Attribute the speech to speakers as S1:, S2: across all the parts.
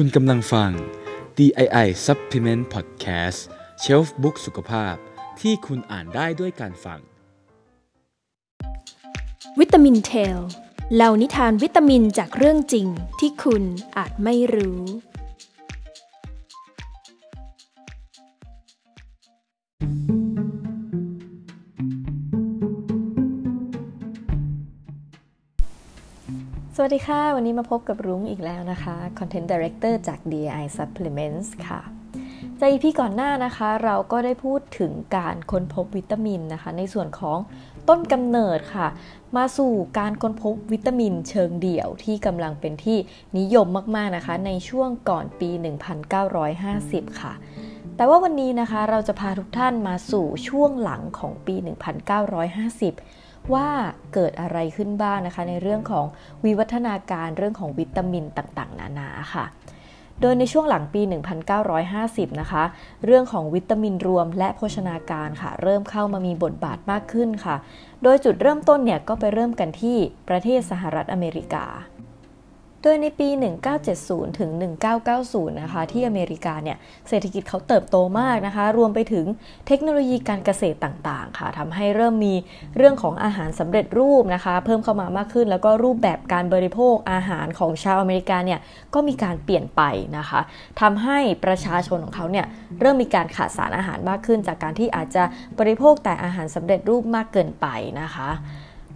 S1: คุณกำลังฟัง DII Supplement Podcast Shelf Book สุขภาพ ที่คุณอ่านได้ด้วยการฟัง
S2: วิตามินเทลเล่านิทานวิตามินจากเรื่องจริงที่คุณอาจไม่รู้
S3: สวัสดีค่ะ วันนี้มาพบกับรุ้งอีกแล้วนะคะ Content Director จาก DI Supplements ค่ะใน EP ก่อนหน้านะคะ เราก็ได้พูดถึงการค้นพบวิตามินนะคะ ในส่วนของต้นกำเนิดค่ะ มาสู่การค้นพบวิตามินเชิงเดี่ยวที่กำลังเป็นที่นิยมมากๆนะคะ ในช่วงก่อนปี 1950 ค่ะแต่ว่าวันนี้นะคะเราจะพาทุกท่านมาสู่ช่วงหลังของปี 1950 ว่าเกิดอะไรขึ้นบ้างนะคะ ในเรื่องของวิวัฒนาการเรื่องของวิตามินต่างๆ นานาค่ะ โดยในช่วงหลังปี 1950 นะคะ เรื่องของวิตามินรวมและโภชนาการค่ะ เริ่มเข้ามามีบทบาทมากขึ้นค่ะ โดยจุดเริ่มต้นเนี่ยก็ไปเริ่มกันที่ประเทศสหรัฐอเมริกา โดยในปี 1970 ถึง 1990 นะคะ ที่อเมริกาเนี่ย เศรษฐกิจเขาเติบโตมากนะคะ รวมไปถึงเทคโนโลยีการเกษตรต่างๆ ค่ะทำให้เริ่มมีเรื่องของอาหารสำเร็จรูปนะคะ เพิ่มเข้ามามากขึ้น แล้วก็รูปแบบการบริโภคอาหารของชาวอเมริกาเนี่ย ก็มีการเปลี่ยนไปนะคะทำให้ประชาชนของเขาเนี่ย เริ่มมีการขาดสารอาหารมากขึ้น จากการที่อาจจะบริโภคแต่อาหารสำเร็จรูปมากเกินไปนะคะ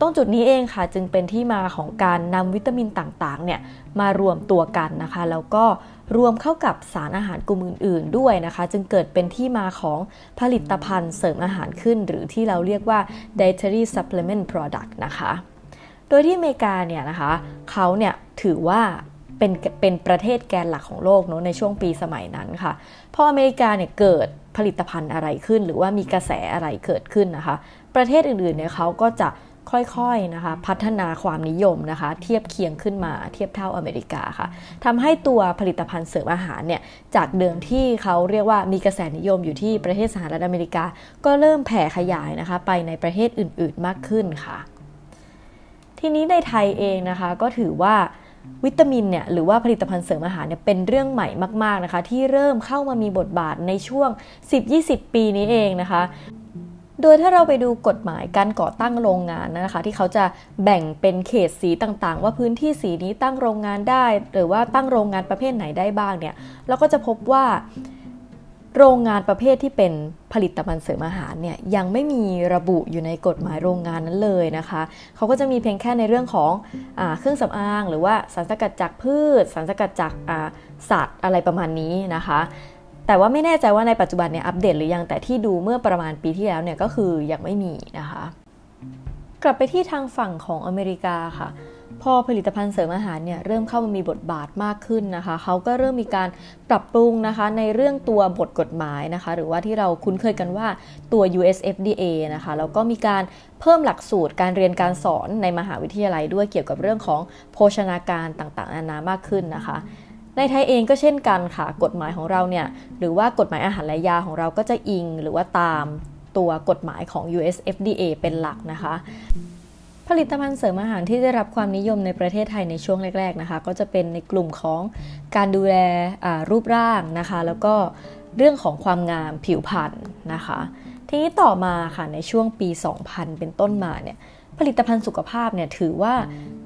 S3: ตรงจุดนี้เองค่ะจึงเป็นที่มาของการนำวิตามินต่างๆเนี่ยมารวมตัวกันนะคะ แล้วก็รวมเข้ากับสารอาหารกลุ่มอื่น ๆ ด้วยนะคะ จึงเกิดเป็นที่มาของผลิตภัณฑ์เสริมอาหารขึ้น หรือที่เราเรียกว่า dietary supplement product นะคะ โดยที่อเมริกาเนี่ยนะคะเขาเนี่ยถือว่าเป็นเป็นประเทศแกนหลักของโลกเนาะในช่วงปีสมัยนั้นค่ะพออเมริกาเนี่ยเกิดผลิตภัณฑ์อะไรขึ้น หรือว่ามีกระแสอะไรเกิดขึ้นนะคะ ประเทศอื่นๆเนี่ยเขาก็จะ ค่อยๆนะคะพัฒนาความนิยมนะคะ เทียบเคียงขึ้นมาเทียบเท่าอเมริกาค่ะทำให้ตัวผลิตภัณฑ์เสริมอาหารเนี่ยจากเดิมที่เขาเรียกว่ามีกระแสนิยมอยู่ที่ประเทศสหรัฐอเมริกา ก็เริ่มแผ่ขยายนะคะไปในประเทศอื่นๆมากขึ้นค่ะ ทีนี้ในไทยเองนะคะก็ถือว่าวิตามินเนี่ยหรือว่าผลิตภัณฑ์เสริมอาหารเนี่ยเป็นเรื่องใหม่มากๆนะคะ ที่เริ่มเข้ามามีบทบาทในช่วง 10-20 ปีนี้เองนะคะ โดยถ้าเราไปดูกฎหมายการก่อตั้งโรงงานนะคะ ที่เขาจะแบ่งเป็นเขตสีต่างๆ ว่าพื้นที่สีนี้ตั้งโรงงานได้ หรือว่าตั้งโรงงานประเภทไหนได้บ้างเนี่ยเราก็จะพบว่าโรงงานประเภทที่เป็นผลิตภัณฑ์เสริมอาหารเนี่ยยังไม่มีระบุอยู่ในกฎหมายโรงงานนั้นเลยนะคะ เขาก็จะมีเพียงแค่ในเรื่องของอเครื่องสำอาง หรือว่าสารสกัดจากพืช สารสกัดจากสัตว์อะไรประมาณนี้นะคะ แต่ว่าไม่แน่ใจว่าในปัจจุบันเนี่ยอัปเดตหรือยังแต่ที่ดูเมื่อประมาณปีที่แล้วเนี่ยก็คือยังไม่มีนะคะ กลับไปที่ทางฝั่งของอเมริกาค่ะพอผลิตภัณฑ์เสริมอาหารเนี่ยเริ่มเข้ามามีบทบาทมากขึ้นนะคะ เขาก็เริ่มมีการปรับปรุงนะคะในเรื่องตัวบทกฎหมายนะคะ หรือว่าที่เราคุ้นเคยกันว่าตัว US FDA นะคะแล้วก็มีการเพิ่มหลักสูตรการเรียนการสอนในมหาวิทยาลัยด้วยเกี่ยวกับเรื่องของโภชนาการต่างๆ นานามากขึ้นนะคะ ในไทยเองก็เช่นกันค่ะ กฎหมายของเราเนี่ยหรือว่ากฎหมายอาหารและยาของเราก็จะอิงหรือว่าตามตัวกฎหมายของ US FDA เป็นหลักนะคะ ผลิตภัณฑ์เสริมอาหารที่ได้รับความนิยมในประเทศไทยในช่วงแรก ๆนะคะ ก็จะเป็นในกลุ่มของการดูแลรูปร่างนะคะ แล้วก็เรื่องของความงามผิวพรรณนะคะ ทีนี้ต่อมาค่ะในช่วงปี 2000 เป็นต้นมาเนี่ยผลิตภัณฑ์สุขภาพเนี่ยถือว่า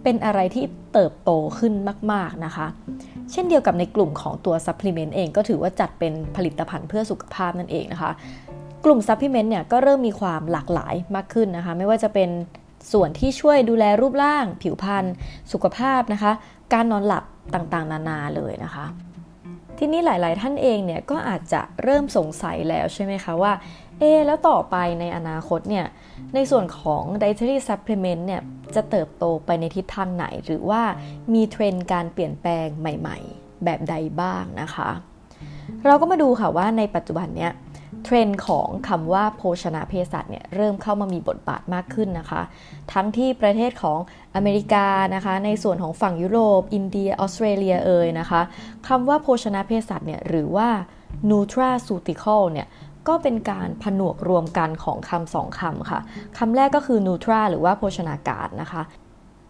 S3: เป็นอะไรที่เติบโตขึ้นมาก ๆนะคะ เช่นเดียวกับในกลุ่มของตัวซัพพลีเมนต์เองก็ถือว่าจัดเป็นผลิตภัณฑ์เพื่อสุขภาพนั่นเองนะคะ กลุ่ม supplement เนี่ยก็เริ่มมีความหลากหลายมากขึ้นนะคะ ไม่ว่าจะเป็นส่วนที่ช่วยดูแลรูปร่าง ผิวพรรณสุขภาพนะคะ การนอนหลับต่างๆ นานาเลยนะคะ ทีนี้หลาย ๆ ท่านเองเนี่ยก็อาจจะเริ่มสงสัยแล้วใช่ไหมคะว่า เอแล้วต่อไปในอนาคตเนี่ยในส่วนของ dietary supplement เนี่ยจะเติบโตไปในทิศทางไหน หรือว่ามีเทรนด์การเปลี่ยนแปลงใหม่ๆ แบบใดบ้างนะคะ เราก็มาดูค่ะว่าในปัจจุบันเนี้ยเทรนด์ของคำว่าโภชนาเภสัชเนี่ยเริ่มเข้ามามีบทบาทมากขึ้นนะคะ ทั้งที่ประเทศของอเมริกานะคะ ในส่วนของฝั่งยุโรป อินเดีย ออสเตรเลียเอ่ยนะคะคำว่าโภชนาเภสัชเนี่ยหรือว่า nutraceutical เนี่ย ก็เป็นการผนวกรวมกันของคำสองคำค่ะคำแรกก็คือ nutra หรือว่าโภชนาการนะคะ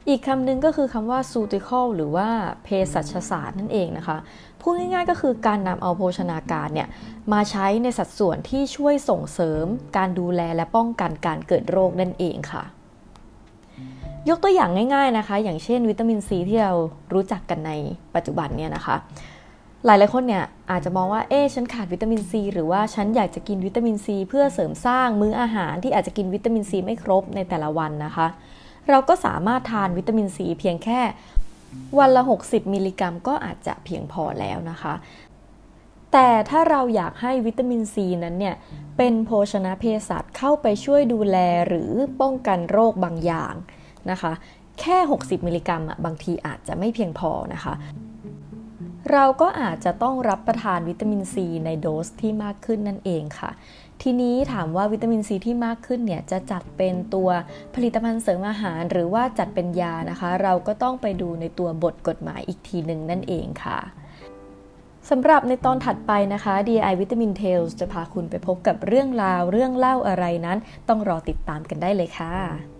S3: อีกคำหนึ่งก็คือคำว่า surgical หรือว่าเภสัชศาสตร์นั่นเองนะคะพูดง่ายๆก็คือการนำเอาโภชนาการเนี่ยมาใช้ในสัดส่วนที่ช่วยส่งเสริม การดูแลและป้องกันการเกิดโรคนั่นเองค่ะ ยกตัวอย่างง่าย ๆนะคะ อย่างเช่น วิตามินซีที่เรารู้จักกันในปัจจุบันเนี่ยนะคะ หลายๆคนเนี่ยอาจจะมองว่า เอ๊ฉันขาดวิตามินซีหรือว่าฉันอยากจะกินวิตามินซีเพื่อเสริมสร้างมื้ออาหารที่อาจจะกินวิตามินซีไม่ครบในแต่ละวันนะคะ เราก็สามารถทานวิตามินซีเพียงแค่วันละ 60 มิลลิกรัม ก็อาจจะเพียงพอแล้วนะคะ แต่ถ้าเราอยากให้วิตามินซีนั้นเนี่ยเป็นโภชนะเภสัชเข้าไปช่วยดูแลหรือป้องกันโรคบางอย่างนะคะ แค่ 60 มิลลิกรัมอะบางทีอาจจะไม่เพียงพอนะคะ เราก็อาจจะต้องรับประทานวิตามินซีในโดสที่มากขึ้นนั่นเองค่ะ ทีนี้ถามว่าวิตามินซีที่มากขึ้นเนี่ยจะจัดเป็นตัวผลิตภัณฑ์เสริมอาหาร หรือว่าจัดเป็นยานะคะ เราก็ต้องไปดูในตัวบทกฎหมายอีกทีหนึ่งนั่นเองค่ะสำหรับในตอนถัดไปนะคะ DI Vitamin Tales จะพาคุณไปพบกับเรื่องราวเรื่องเล่าอะไรนั้น ต้องรอติดตามกันได้เลยค่ะ